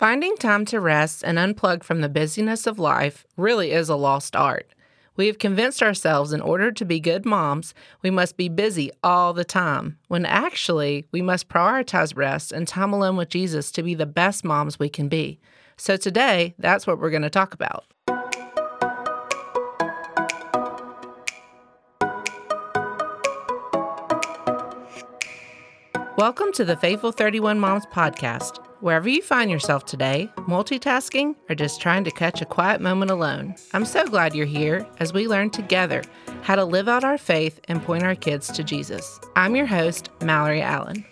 Finding time to rest and unplug from the busyness of life really is a lost art. We have convinced ourselves in order to be good moms, we must be busy all the time, when actually we must prioritize rest and time alone with Jesus to be the best moms we can be. So today, that's what we're going to talk about. Welcome to the Faithful 31 Moms podcast. Wherever you find yourself today, multitasking or just trying to catch a quiet moment alone, I'm so glad you're here as we learn together how to live out our faith and point our kids to Jesus. I'm your host, Mallory Allen.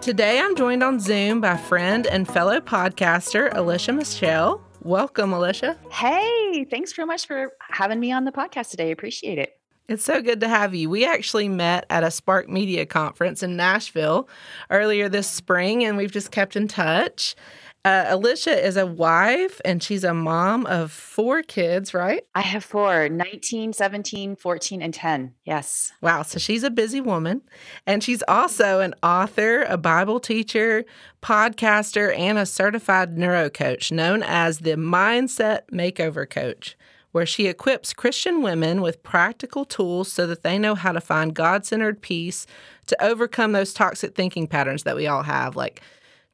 Today I'm joined on Zoom by friend and fellow podcaster Alicia Michelle. Welcome, Alicia. Hey, thanks so much for having me on the podcast today. Appreciate it. It's so good to have you. We actually met at a Spark Media conference in Nashville earlier this spring, and we've just kept in touch. Uh, Alicia is a wife and she's a mom of four kids, right? I have four 19, 17, 14, and 10. Yes. Wow. So she's a busy woman. And she's also an author, a Bible teacher, podcaster, and a certified neuro coach known as the Mindset Makeover Coach where she equips Christian women with practical tools so that they know how to find God centered peace to overcome those toxic thinking patterns that we all have, like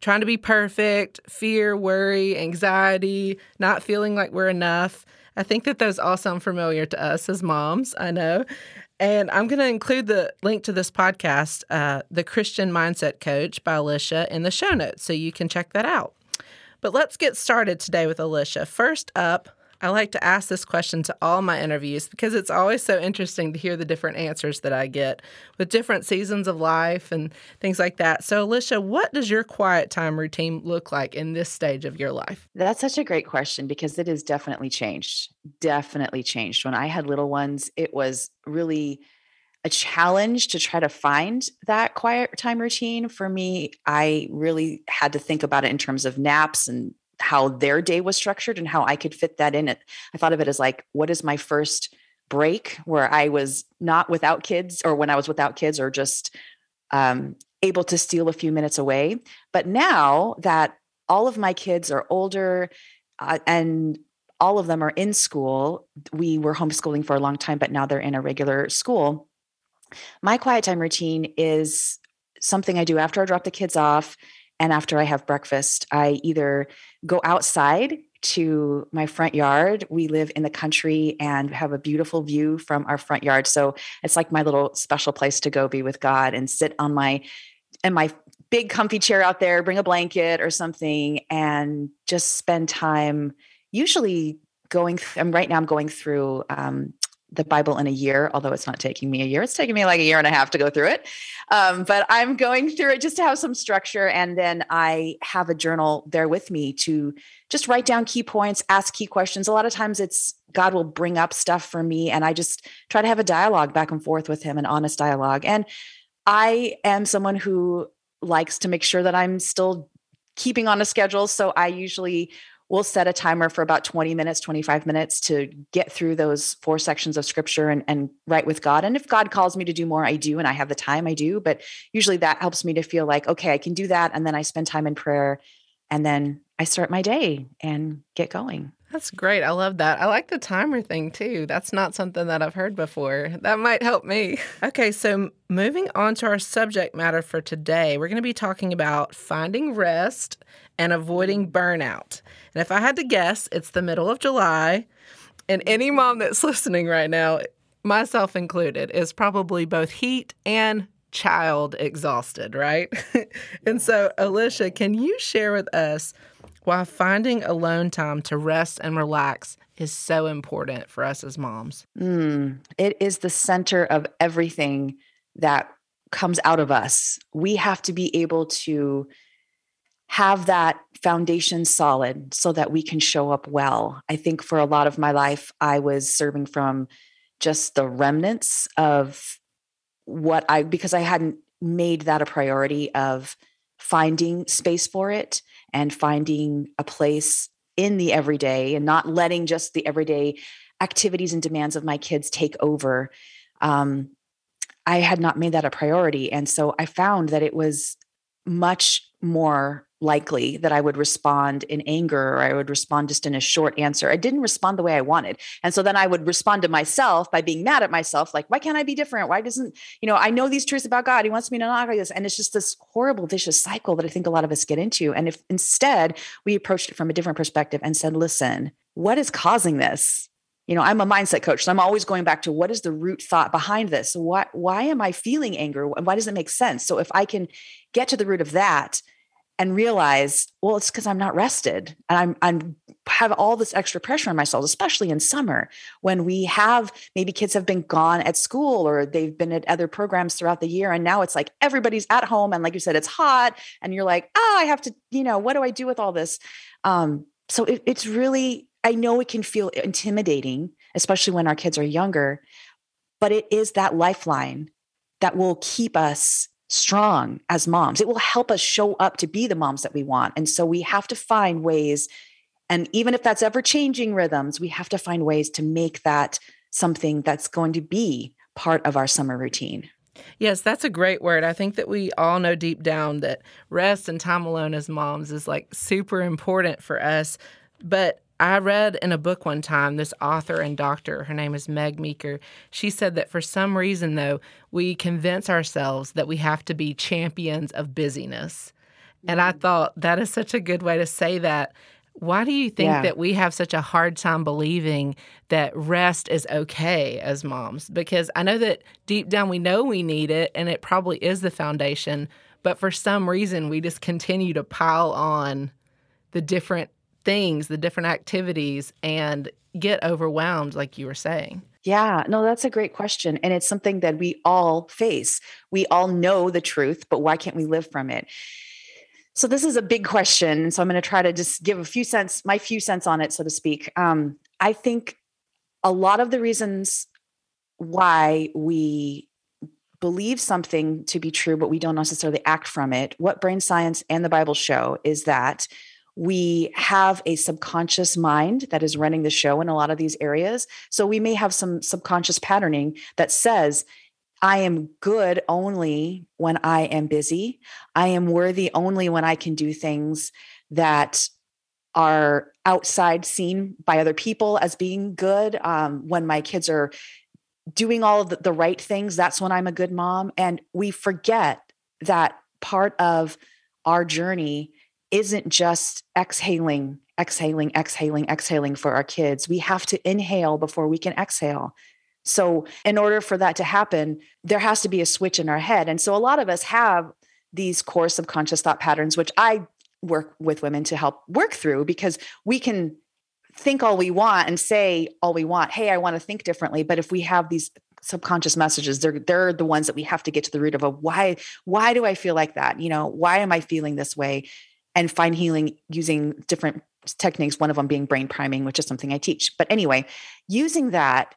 trying to be perfect, fear, worry, anxiety, not feeling like we're enough. I think that those all sound familiar to us as moms, I know. And I'm going to include the link to this podcast, uh, The Christian Mindset Coach by Alicia, in the show notes so you can check that out. But let's get started today with Alicia. First up, I like to ask this question to all my interviews because it's always so interesting to hear the different answers that I get with different seasons of life and things like that. So, Alicia, what does your quiet time routine look like in this stage of your life? That's such a great question because it has definitely changed. Definitely changed. When I had little ones, it was really a challenge to try to find that quiet time routine for me i really had to think about it in terms of naps and how their day was structured and how I could fit that in. It I thought of it as like, what is my first break where I was not without kids, or when I was without kids, or just um, able to steal a few minutes away. But now that all of my kids are older uh, and all of them are in school, we were homeschooling for a long time, but now they're in a regular school. My quiet time routine is something I do after I drop the kids off and after I have breakfast, I either go outside to my front yard. We live in the country and have a beautiful view from our front yard. So it's like my little special place to go be with God and sit on my and my big comfy chair out there, bring a blanket or something and just spend time usually going th- I'm right now I'm going through um, the Bible in a year, although it's not taking me a year. It's taking me like a year and a half to go through it. Um, but I'm going through it just to have some structure. And then I have a journal there with me to just write down key points, ask key questions. A lot of times it's God will bring up stuff for me, and I just try to have a dialogue back and forth with Him, an honest dialogue. And I am someone who likes to make sure that I'm still keeping on a schedule. So I usually we'll set a timer for about 20 minutes 25 minutes to get through those four sections of scripture and, and write with god. And if god calls me to do more i do and i have the time i do. But usually that helps me to feel like okay i can do that and then i spend time in prayer and then i start my day and get going that's great. I love that. I like the timer thing too. That's not something that I've heard before. That might help me. Okay, so moving on to our subject matter for today, we're going to be talking about finding rest and avoiding burnout. And if I had to guess, it's the middle of July. And any mom that's listening right now, myself included, is probably both heat and child exhausted, right? and so, Alicia, can you share with us why finding alone time to rest and relax is so important for us as moms? Mm, it is the center of everything that comes out of us. We have to be able to have that foundation solid so that we can show up well. I think for a lot of my life, I was serving from just the remnants of what I, because I hadn't made that a priority of finding space for it and finding a place in the everyday and not letting just the everyday activities and demands of my kids take over. Um, I had not made that a priority. And so I found that it was much more likely that I would respond in anger or I would respond just in a short answer. I didn't respond the way I wanted. And so then I would respond to myself by being mad at myself, like, why can't I be different? Why doesn't, you know, I know these truths about God. He wants me to not like this. And it's just this horrible, vicious cycle that I think a lot of us get into. And if instead we approached it from a different perspective and said, listen, what is causing this? you know i'm a mindset coach so i'm always going back to what is the root thought behind this why why am i feeling anger and why does it make sense so if i can get to the root of that and realize, well, it's because I'm not rested and I'm I'm have all this extra pressure on myself, especially in summer when we have maybe kids have been gone at school or they've been at other programs throughout the year. And now it's like everybody's at home. And like you said, it's hot. And you're like, oh, I have to, you know, what do I do with all this? Um, so it, it's really, I know it can feel intimidating, especially when our kids are younger, but it is that lifeline that will keep us strong as moms. It will help us show up to be the moms that we want. And so we have to find ways, and even if that's ever changing rhythms, we have to find ways to make that something that's going to be part of our summer routine. Yes, that's a great word. I think that we all know deep down that rest and time alone as moms is like super important for us. But I read in a book one time, this author and doctor, her name is Meg Meeker. She said that for some reason, though, we convince ourselves that we have to be champions of busyness. And I mm. thought that is such a good way to say that. Why do you think yeah. that we have such a hard time believing that rest is okay as moms? Because I know that deep down we know we need it and it probably is the foundation, but for some reason we just continue to pile on the different things, the different activities, and get overwhelmed, like you were saying? Yeah, no, that's a great question. And it's something that we all face. We all know the truth, but why can't we live from it? So this is a big question. So I'm going to try to just give a few cents, my few cents on it, so to speak. Um, I think a lot of the reasons why we believe something to be true, but we don't necessarily act from it, what brain science and the Bible show is that we have a subconscious mind that is running the show in a lot of these areas. So we may have some subconscious patterning that says, I am good only when I am busy. I am worthy only when I can do things that are outside seen by other people as being good. Um, when my kids are doing all the, the right things, that's when I'm a good mom. And we forget that part of our journey isn't just exhaling, exhaling, exhaling, exhaling for our kids. We have to inhale before we can exhale. So, in order for that to happen, there has to be a switch in our head. And so, a lot of us have these core subconscious thought patterns, which I work with women to help work through because we can think all we want and say all we want. Hey, I want to think differently. But if we have these subconscious messages, they're they're the ones that we have to get to the root of. A why why do I feel like that? You know, why am I feeling this way? And find healing using different techniques, one of them being brain priming, which is something I teach. But anyway, using that,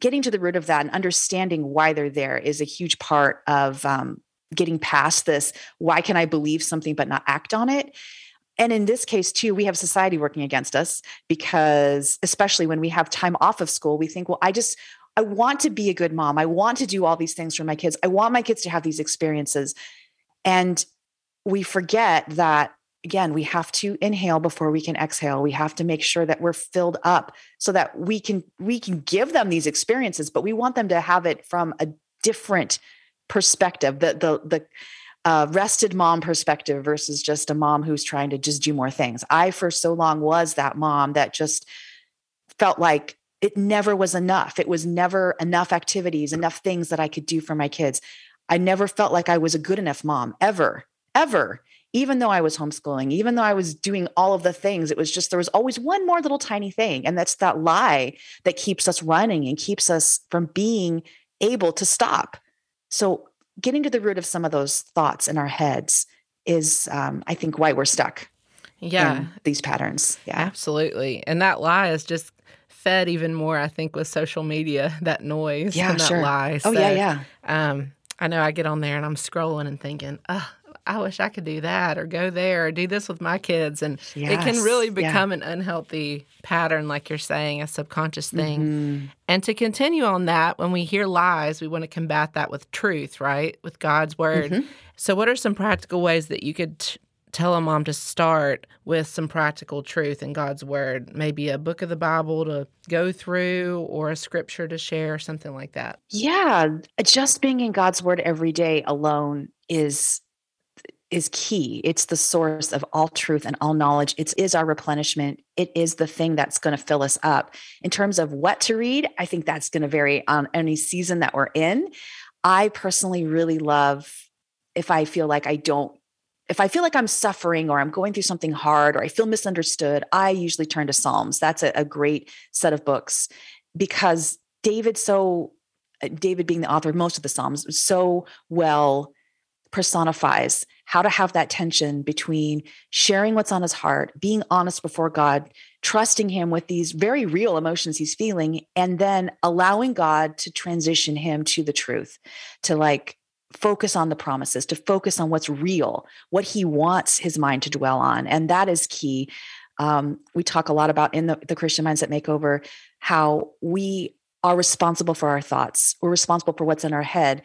getting to the root of that and understanding why they're there is a huge part of um, getting past this. Why can I believe something but not act on it? And in this case, too, we have society working against us because, especially when we have time off of school, we think, well, I just, I want to be a good mom. I want to do all these things for my kids. I want my kids to have these experiences. And we forget that again, we have to inhale before we can exhale. We have to make sure that we're filled up so that we can we can give them these experiences, but we want them to have it from a different perspective. The the the uh, rested mom perspective versus just a mom who's trying to just do more things. I for so long was that mom that just felt like it never was enough. It was never enough activities, enough things that I could do for my kids. I never felt like I was a good enough mom ever, ever even though I was homeschooling, even though I was doing all of the things, it was just there was always one more little tiny thing. And that's that lie that keeps us running and keeps us from being able to stop. So, getting to the root of some of those thoughts in our heads is, um, I think, why we're stuck. Yeah. these patterns. Yeah. Absolutely. And that lie is just fed even more, I think, with social media, that noise yeah, and that sure. lie. Oh, so, yeah, yeah. Um, I know I get on there and I'm scrolling and thinking, oh, I wish I could do that or go there or do this with my kids. And yes, it can really become yeah. an unhealthy pattern, like you're saying, a subconscious thing. Mm-hmm. And to continue on that, when we hear lies, we want to combat that with truth, right? With God's word. Mm-hmm. So, what are some practical ways that you could t- tell a mom to start with some practical truth in God's word, maybe a book of the Bible to go through or a scripture to share, something like that? Yeah, just being in God's word every day alone is is key. It's the source of all truth and all knowledge. It is our replenishment. It is the thing that's going to fill us up. In terms of what to read, I think that's going to vary on any season that we're in. I personally really love if I feel like I don't if I feel like I'm suffering or I'm going through something hard or I feel misunderstood, I usually turn to Psalms. That's a, a great set of books because David so David being the author of most of the Psalms so well personifies how to have that tension between sharing what's on his heart, being honest before God, trusting him with these very real emotions he's feeling, and then allowing God to transition him to the truth, to like focus on the promises, to focus on what's real, what he wants his mind to dwell on. And that is key. Um, we talk a lot about in the, the Christian Mindset Makeover how we are responsible for our thoughts, we're responsible for what's in our head.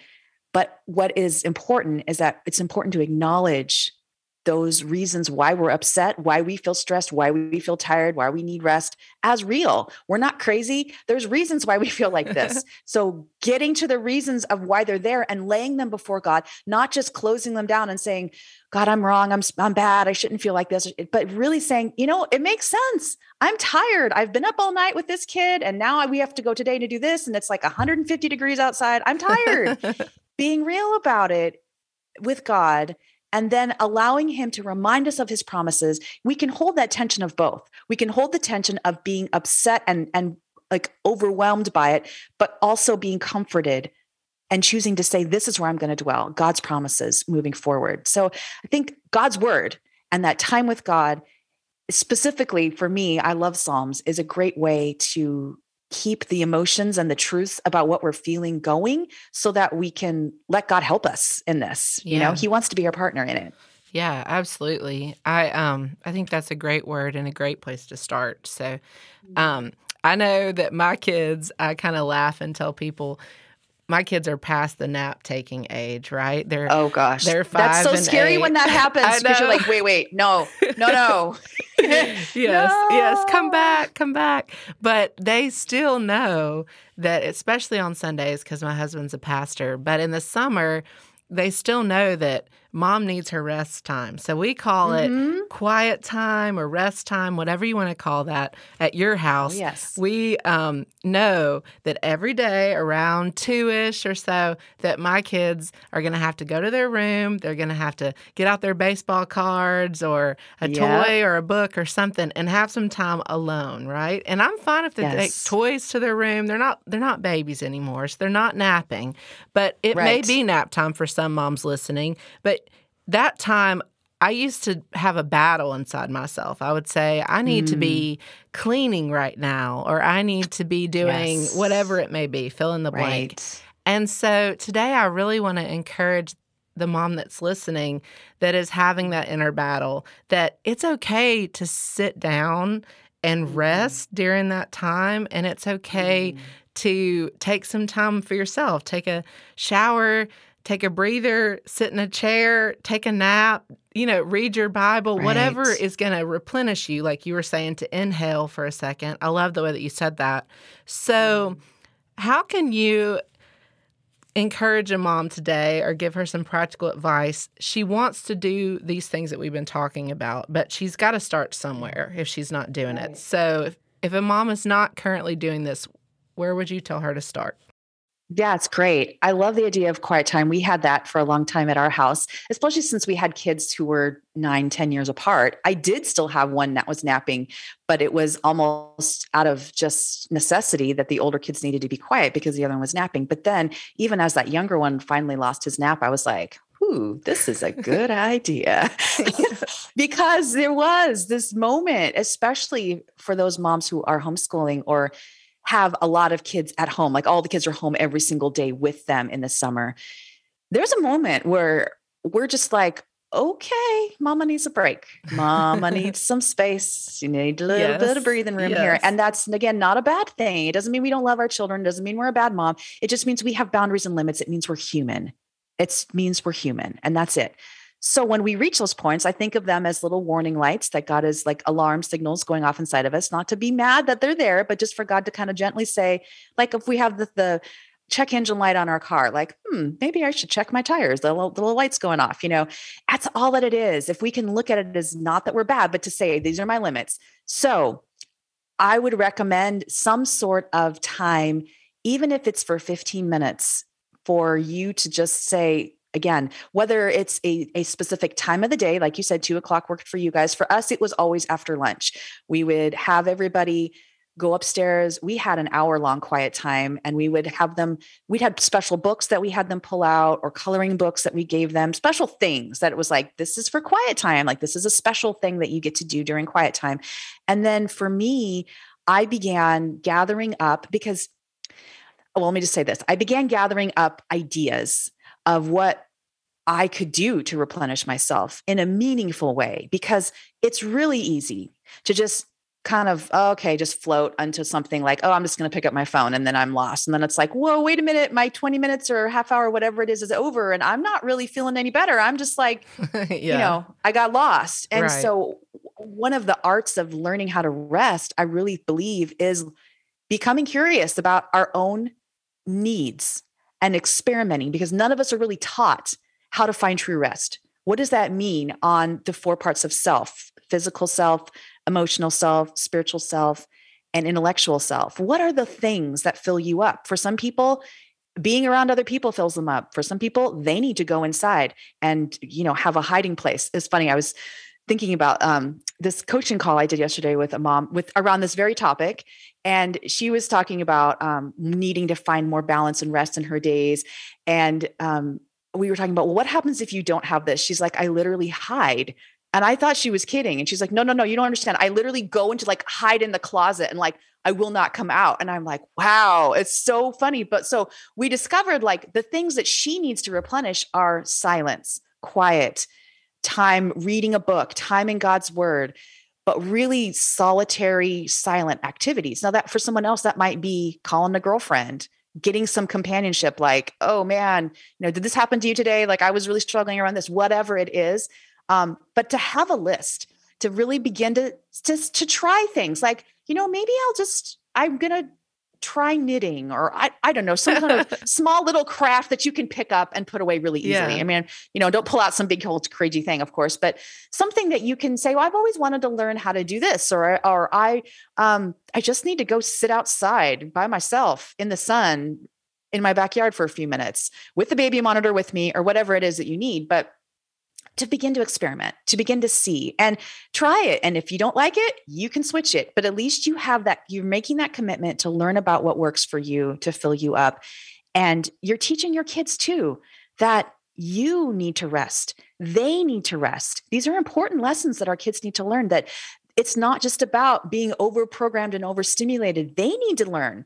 But what is important is that it's important to acknowledge those reasons why we're upset, why we feel stressed, why we feel tired, why we need rest as real. We're not crazy. There's reasons why we feel like this. so, getting to the reasons of why they're there and laying them before God, not just closing them down and saying, God, I'm wrong. I'm, I'm bad. I shouldn't feel like this. But really saying, you know, it makes sense. I'm tired. I've been up all night with this kid and now we have to go today to do this. And it's like 150 degrees outside. I'm tired. Being real about it with God and then allowing him to remind us of his promises we can hold that tension of both. We can hold the tension of being upset and and like overwhelmed by it but also being comforted and choosing to say this is where i'm going to dwell god's promises moving forward. So i think god's word and that time with god specifically for me i love psalms is a great way to keep the emotions and the truth about what we're feeling going so that we can let God help us in this. Yeah. You know, he wants to be our partner in it. Yeah, absolutely. I um I think that's a great word and a great place to start. So mm-hmm. um I know that my kids I kind of laugh and tell people my kids are past the nap taking age, right? They're oh gosh, they're five. That's so scary eight. when that happens because you're like, wait, wait, no, no, no. yes, no. yes, come back, come back. But they still know that, especially on Sundays, because my husband's a pastor. But in the summer, they still know that mom needs her rest time. So we call mm-hmm. it quiet time or rest time, whatever you want to call that at your house. Yes. We um, know that every day around two ish or so, that my kids are going to have to go to their room. They're going to have to get out their baseball cards or a toy or a book or something and have some time alone, right? And I'm fine if they yes. take toys to their room. They're not they're not babies anymore, so they're not napping. But it right. may be nap time for some moms listening. But that time I used to have a battle inside myself. I would say, I need mm. to be mm. cleaning right now, or I need to be doing yes. whatever it may be, fill in the right. blank. And so today, I really want to encourage the mom that's listening that is having that inner battle that it's okay to sit down and mm. rest during that time. And it's okay mm. to take some time for yourself, take a shower take a breather, sit in a chair, take a nap, you know, read your Bible, right. whatever is going to replenish you, like you were saying, to inhale for a second. I love the way that you said that. So, mm-hmm. how can you encourage a mom today or give her some practical advice? She wants to do these things that we've been talking about, but she's got to start somewhere if she's not doing right. it. So, if, if a mom is not currently doing this, where would you tell her to start? Yeah, it's great. I love the idea of quiet time. We had that for a long time at our house, especially since we had kids who were nine, ten years apart. I did still have one that was napping, but it was almost out of just necessity that the older kids needed to be quiet because the other one was napping. But then, even as that younger one finally lost his nap, I was like, ooh, this is a good idea. because there was this moment, especially for those moms who are homeschooling or have a lot of kids at home, like all the kids are home every single day with them in the summer, there's a moment where we're just like, okay, mama needs a break. Mama needs some space. You need a little yes. bit of breathing room yes. here. And that's, again, not a bad thing. It doesn't mean we don't love our children. It doesn't mean we're a bad mom. It just means we have boundaries and limits. It means we're human. It means we're human. And that's it. So when we reach those points, I think of them as little warning lights that God is like alarm signals going off inside of us, not to be mad that they're there, but just for God to kind of gently say, like if we have the, the check engine light on our car, like, hmm, maybe I should check my tires. The little, the little light's going off. You know, that's all that it is. If we can look at it as not that we're bad, but to say, these are my limits. So I would recommend some sort of time, even if it's for 15 minutes, for you to just say, again, whether it's a, a specific time of the day, like you said, two o'clock worked for you guys. For us, it was always after lunch. We would have everybody go upstairs. We had an hour long quiet time and we would have them, we'd had special books that we had them pull out or coloring books that we gave them, special things that it was like, this is for quiet time. Like, this is a special thing that you get to do during quiet time. And then for me, I began gathering up because, well, let me just say this I began gathering up ideas of what I could do to replenish myself in a meaningful way because it's really easy to just kind of oh, okay just float onto something like oh i'm just going to pick up my phone and then i'm lost and then it's like whoa wait a minute my 20 minutes or half hour whatever it is is over and i'm not really feeling any better i'm just like yeah. you know i got lost and right. so one of the arts of learning how to rest i really believe is becoming curious about our own needs and experimenting because none of us are really taught how to find true rest what does that mean on the four parts of self physical self emotional self, spiritual self, and intellectual self? What are the things that fill you up? For some people, being around other people fills them up. For some people, they need to go inside and, you know, have a hiding place. It's funny. I was thinking about um, this coaching call I did yesterday with a mom with around this very topic, and she was talking about um, needing to find more balance and rest in her days. And um, we were talking about well, what happens if you don't have this? She's like, I literally hide and I thought she was kidding. And she's like, no, no, no, you don't understand. I literally go into like hide in the closet and like, I will not come out. And I'm like, wow, it's so funny. But so we discovered like the things that she needs to replenish are silence, quiet, time reading a book, time in God's word, but really solitary, silent activities. Now, that for someone else, that might be calling a girlfriend, getting some companionship, like, oh man, you know, did this happen to you today? Like, I was really struggling around this, whatever it is. Um, but to have a list to really begin to just to try things like, you know, maybe I'll just, I'm going to try knitting or I, I don't know, some kind of small little craft that you can pick up and put away really easily. Yeah. I mean, you know, don't pull out some big old crazy thing, of course, but something that you can say, well, I've always wanted to learn how to do this, or, or I, um, I just need to go sit outside by myself in the sun in my backyard for a few minutes with the baby monitor with me or whatever it is that you need. But to begin to experiment, to begin to see and try it. And if you don't like it, you can switch it. But at least you have that, you're making that commitment to learn about what works for you to fill you up. And you're teaching your kids too that you need to rest. They need to rest. These are important lessons that our kids need to learn that it's not just about being over programmed and overstimulated. They need to learn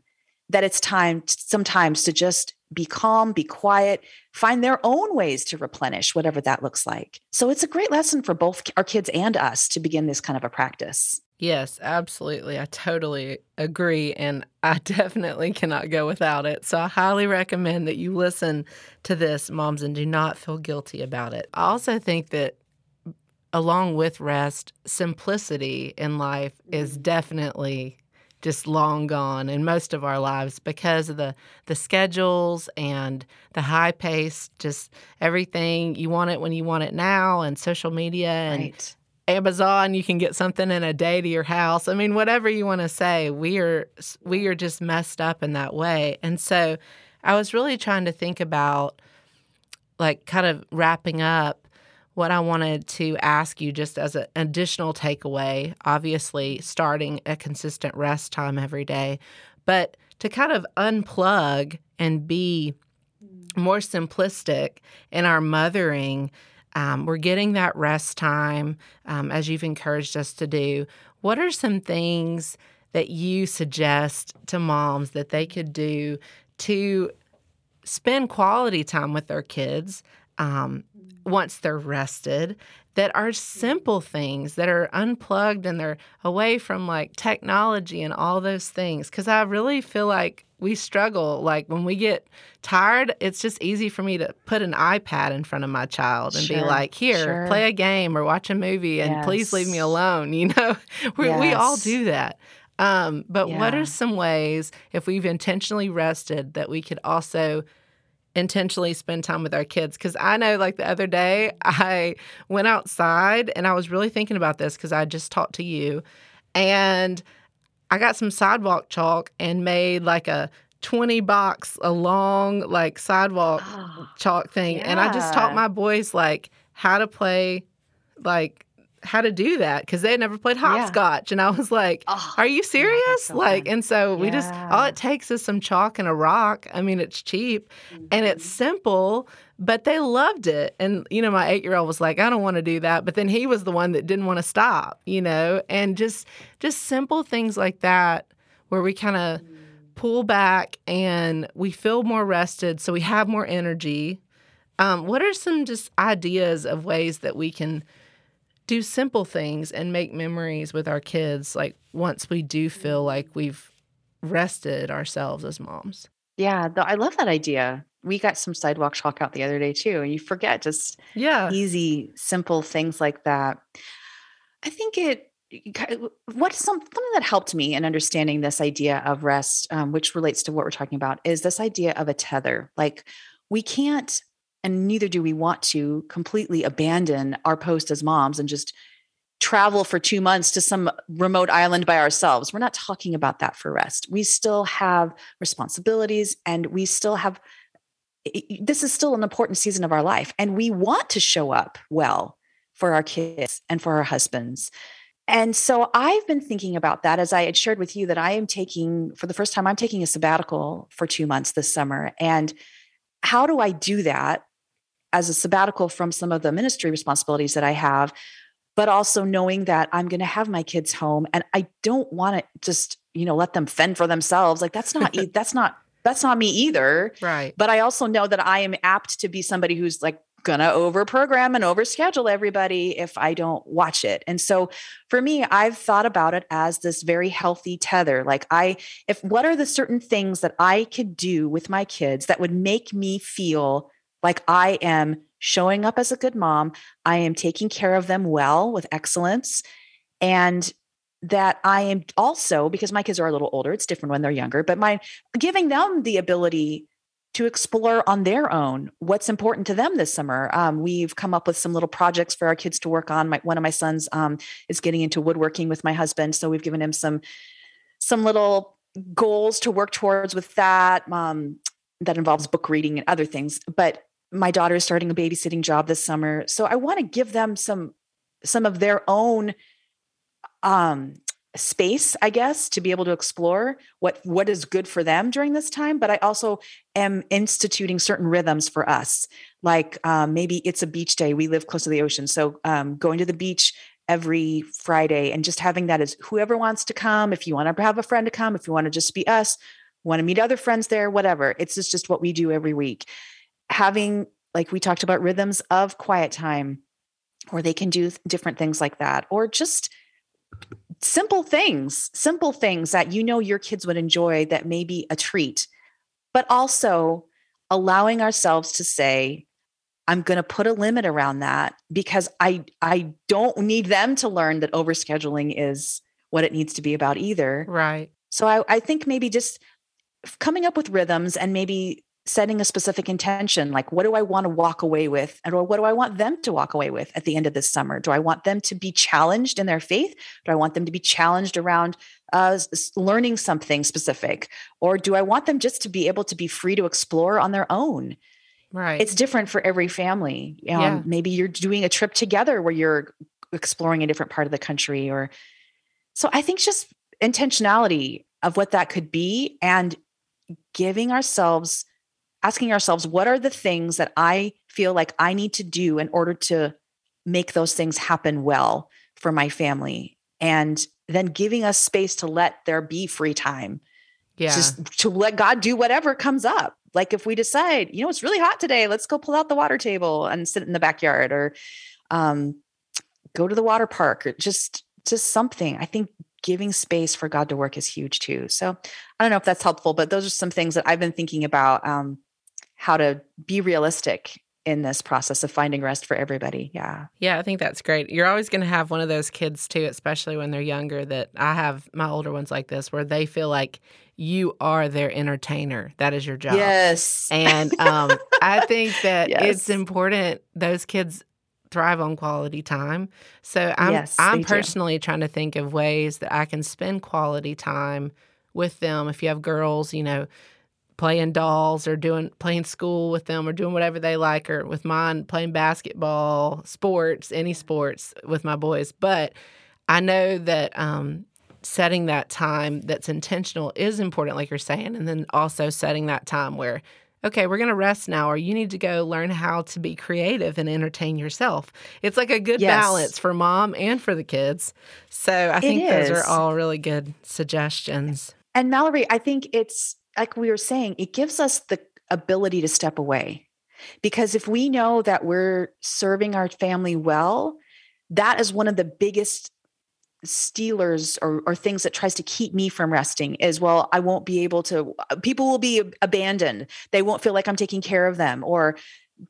that it's time sometimes to just be calm, be quiet, find their own ways to replenish, whatever that looks like. So it's a great lesson for both our kids and us to begin this kind of a practice. Yes, absolutely. I totally agree. And I definitely cannot go without it. So I highly recommend that you listen to this, moms, and do not feel guilty about it. I also think that along with rest, simplicity in life is mm-hmm. definitely just long gone in most of our lives because of the the schedules and the high pace just everything. You want it when you want it now and social media and right. Amazon you can get something in a day to your house. I mean whatever you want to say we are we are just messed up in that way. And so I was really trying to think about like kind of wrapping up what I wanted to ask you just as an additional takeaway, obviously starting a consistent rest time every day, but to kind of unplug and be more simplistic in our mothering. Um, we're getting that rest time um, as you've encouraged us to do. What are some things that you suggest to moms that they could do to spend quality time with their kids? Um, once they're rested that are simple things that are unplugged and they're away from like technology and all those things. Because I really feel like we struggle. Like when we get tired, it's just easy for me to put an iPad in front of my child and Sure, be like, "Here, sure. play a game or watch a movie, and please leave me alone." You know, we, we all do that. Um, but what are some ways, if we've intentionally rested, that we could also intentionally spend time with our kids? Because I know, like the other day, I went outside and I was really thinking about this because I just talked to you, and I got some sidewalk chalk and made like a 20 box, a long like sidewalk Oh, chalk thing. And I just taught my boys like how to play, like how to do that because they had never played Yeah. hopscotch. And I was like, oh, are you serious? so like, fun. and so we just, all it takes is some chalk and a rock. I mean, it's cheap and it's Mhm. simple, but they loved it. And, you know, my eight year old was like, I don't want to do that. But then he was the one that didn't want to stop, you know, and just, just simple things like that where we kind of pull back and we feel more rested. So we have more energy. Um, what are some just ideas of ways that we can do simple things and make memories with our kids, like once we do feel like we've rested ourselves as moms? Yeah, though I love that idea. We got some sidewalk chalk out the other day too, and you forget just Yeah. easy, simple things like that. I think it. what's some something that helped me in understanding this idea of rest, um, which relates to what we're talking about, is this idea of a tether. Like we can't, and neither do we want to, completely abandon our post as moms and just travel for two months to some remote island by ourselves. We're not talking about that for rest. We still have responsibilities and we still have this is still an important season of our life and we want to show up well for our kids and for our husbands and so i've been thinking about that as i had shared with you that i am taking for the first time i'm taking a sabbatical for two months this summer and how do i do that as a sabbatical from some of the ministry responsibilities that i have but also knowing that i'm going to have my kids home and i don't want to just you know let them fend for themselves like that's not that's not that's not me either Right. but I also know that I am apt to be somebody who's like gonna over program and over schedule everybody if I don't watch it. And so for me, I've thought about it as this very healthy tether. Like I if what are the certain things that I could do with my kids that would make me feel like I am showing up as a good mom, I am taking care of them well with excellence and that I am also because my kids are a little older, it's different when they're younger, but my giving them the ability to explore on their own what's important to them this summer. Um, we've come up with some little projects for our kids to work on. My, one of my sons um, is getting into woodworking with my husband, so we've given him some some little goals to work towards with that. Um, that involves book reading and other things. But my daughter is starting a babysitting job this summer, so I want to give them some some of their own um space i guess to be able to explore what what is good for them during this time but i also am instituting certain rhythms for us. Like um, maybe it's a beach day we live close to the ocean so um, going to the beach every friday and just having that as whoever wants to come if you want to have a friend to come if you want to just be us want to meet other friends there whatever. It's just, just what we do every week having like we talked about rhythms of quiet time or they can do different things like that or just simple things simple things that you know your kids would enjoy that may be a treat but also allowing ourselves to say i'm going to put a limit around that because i i don't need them to learn that overscheduling is what it needs to be about either Right. so I, I think maybe just coming up with rhythms and maybe setting a specific intention like what do i want to walk away with and or what do i want them to walk away with at the end of this summer do i want them to be challenged in their faith do i want them to be challenged around uh, learning something specific or do i want them just to be able to be free to explore on their own Right. it's different for every family um, Yeah. maybe you're doing a trip together where you're exploring a different part of the country or so i think just intentionality of what that could be and giving ourselves asking ourselves what are the things that i feel like i need to do in order to make those things happen well for my family and then giving us space to let there be free time yeah. just to let God do whatever comes up. Like if we decide, you know, it's really hot today, let's go pull out the water table and sit in the backyard or um, go to the water park or just just something. I think giving space for God to work is huge too. So I don't know if that's helpful, but those are some things that I've been thinking about um, how to be realistic in this process of finding rest for everybody. Yeah. Yeah, I think that's great. You're always going to have one of those kids too, especially when they're younger that I have my older ones like this where they feel like you are their entertainer. That is your job. Yes. And um, I think that Yes. it's important those kids thrive on quality time. So I'm Yes, I'm do. personally trying to think of ways that I can spend quality time with them. If you have girls, you know, playing dolls or doing playing school with them or doing whatever they like or with mine playing basketball, sports, any sports with my boys. But I know that um setting that time that's intentional is important like you're saying and then also setting that time where okay, we're going to rest now, or you need to go learn how to be creative and entertain yourself. It's like a good Yes. balance for mom and for the kids. So I think those are all really good suggestions. And Mallory, I think it's like we were saying, it gives us the ability to step away. Because if we know that we're serving our family well, that is one of the biggest stealers or, or things that tries to keep me from resting is well i won't be able to uh, people will be abandoned they won't feel like i'm taking care of them or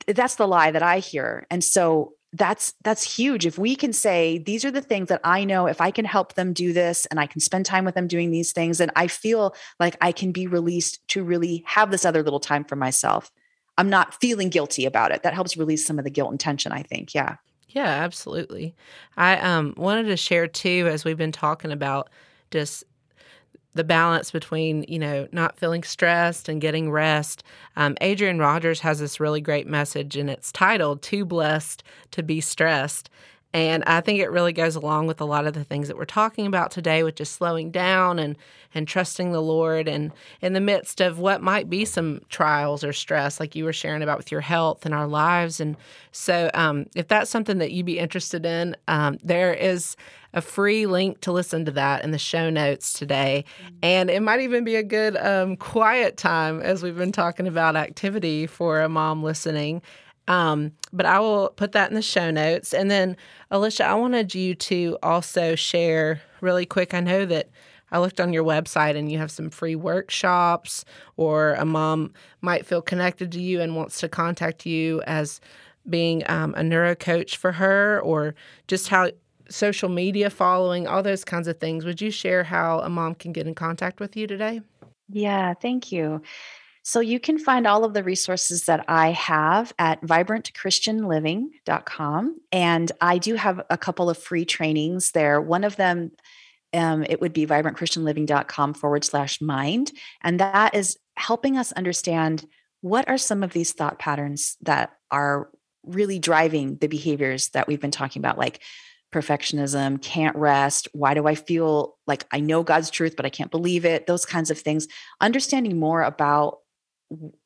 that's the lie that i hear and so that's that's huge. If we can say these are the things that i know. If i can help them do this and i can spend time with them doing these things and i feel like i can be released to really have this other little time for myself. I'm not feeling guilty about it. That helps release some of the guilt and tension i think. Yeah. Yeah, absolutely. I um, wanted to share too, as we've been talking about, just the balance between you know not feeling stressed and getting rest. Um, Adrian Rogers has this really great message, and it's titled "Too Blessed to Be Stressed." And I think it really goes along with a lot of the things that we're talking about today, with just slowing down and and trusting the Lord, and in the midst of what might be some trials or stress, like you were sharing about with your health and our lives. And so, um, if that's something that you'd be interested in, um, there is a free link to listen to that in the show notes today. And it might even be a good um, quiet time as we've been talking about activity for a mom listening. Um, but I will put that in the show notes. And then, Alicia, I wanted you to also share really quick. I know that I looked on your website and you have some free workshops, or a mom might feel connected to you and wants to contact you as being um, a neuro coach for her, or just how social media following, all those kinds of things. Would you share how a mom can get in contact with you today? Yeah, thank you. So you can find all of the resources that I have at vibrantchristianliving.com. And I do have a couple of free trainings there. One of them, um, it would be vibrantchristianliving.com forward slash mind. And that is helping us understand what are some of these thought patterns that are really driving the behaviors that we've been talking about, like perfectionism, can't rest. Why do I feel like I know God's truth, but I can't believe it? Those kinds of things. Understanding more about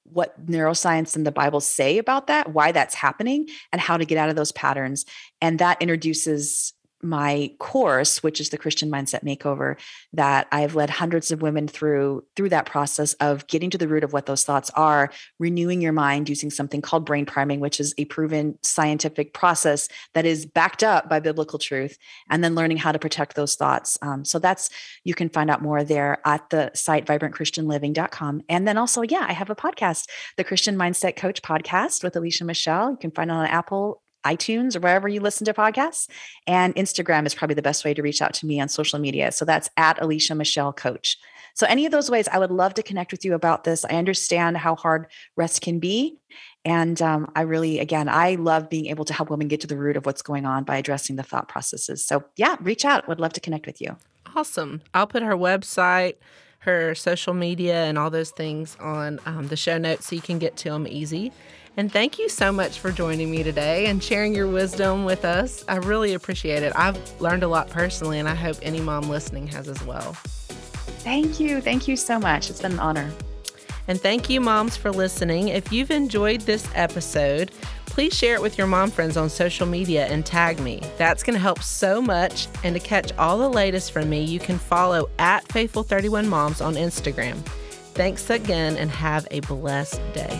what neuroscience and the Bible say about that, why that's happening, and how to get out of those patterns. And that introduces my course which is the christian mindset makeover that i've led hundreds of women through through that process of getting to the root of what those thoughts are renewing your mind using something called brain priming which is a proven scientific process that is backed up by biblical truth and then learning how to protect those thoughts. Um, so that's you can find out more there at the site vibrantchristianliving.com and then also yeah i have a podcast the christian mindset coach podcast with alicia michelle. You can find it on apple iTunes or wherever you listen to podcasts. And Instagram is probably the best way to reach out to me on social media. So that's at Alicia Michelle Coach. So, any of those ways, I would love to connect with you about this. I understand how hard rest can be. And um, I really, again, I love being able to help women get to the root of what's going on by addressing the thought processes. So, yeah, reach out. Would love to connect with you. Awesome. I'll put her website, her social media, and all those things on um, the show notes so you can get to them easy. And thank you so much for joining me today and sharing your wisdom with us. I really appreciate it. I've learned a lot personally, and I hope any mom listening has as well. Thank you. Thank you so much. It's been an honor. And thank you, moms, for listening. If you've enjoyed this episode, please share it with your mom friends on social media and tag me. That's going to help so much. And to catch all the latest from me, you can follow at Faithful31Moms on Instagram. Thanks again and have a blessed day.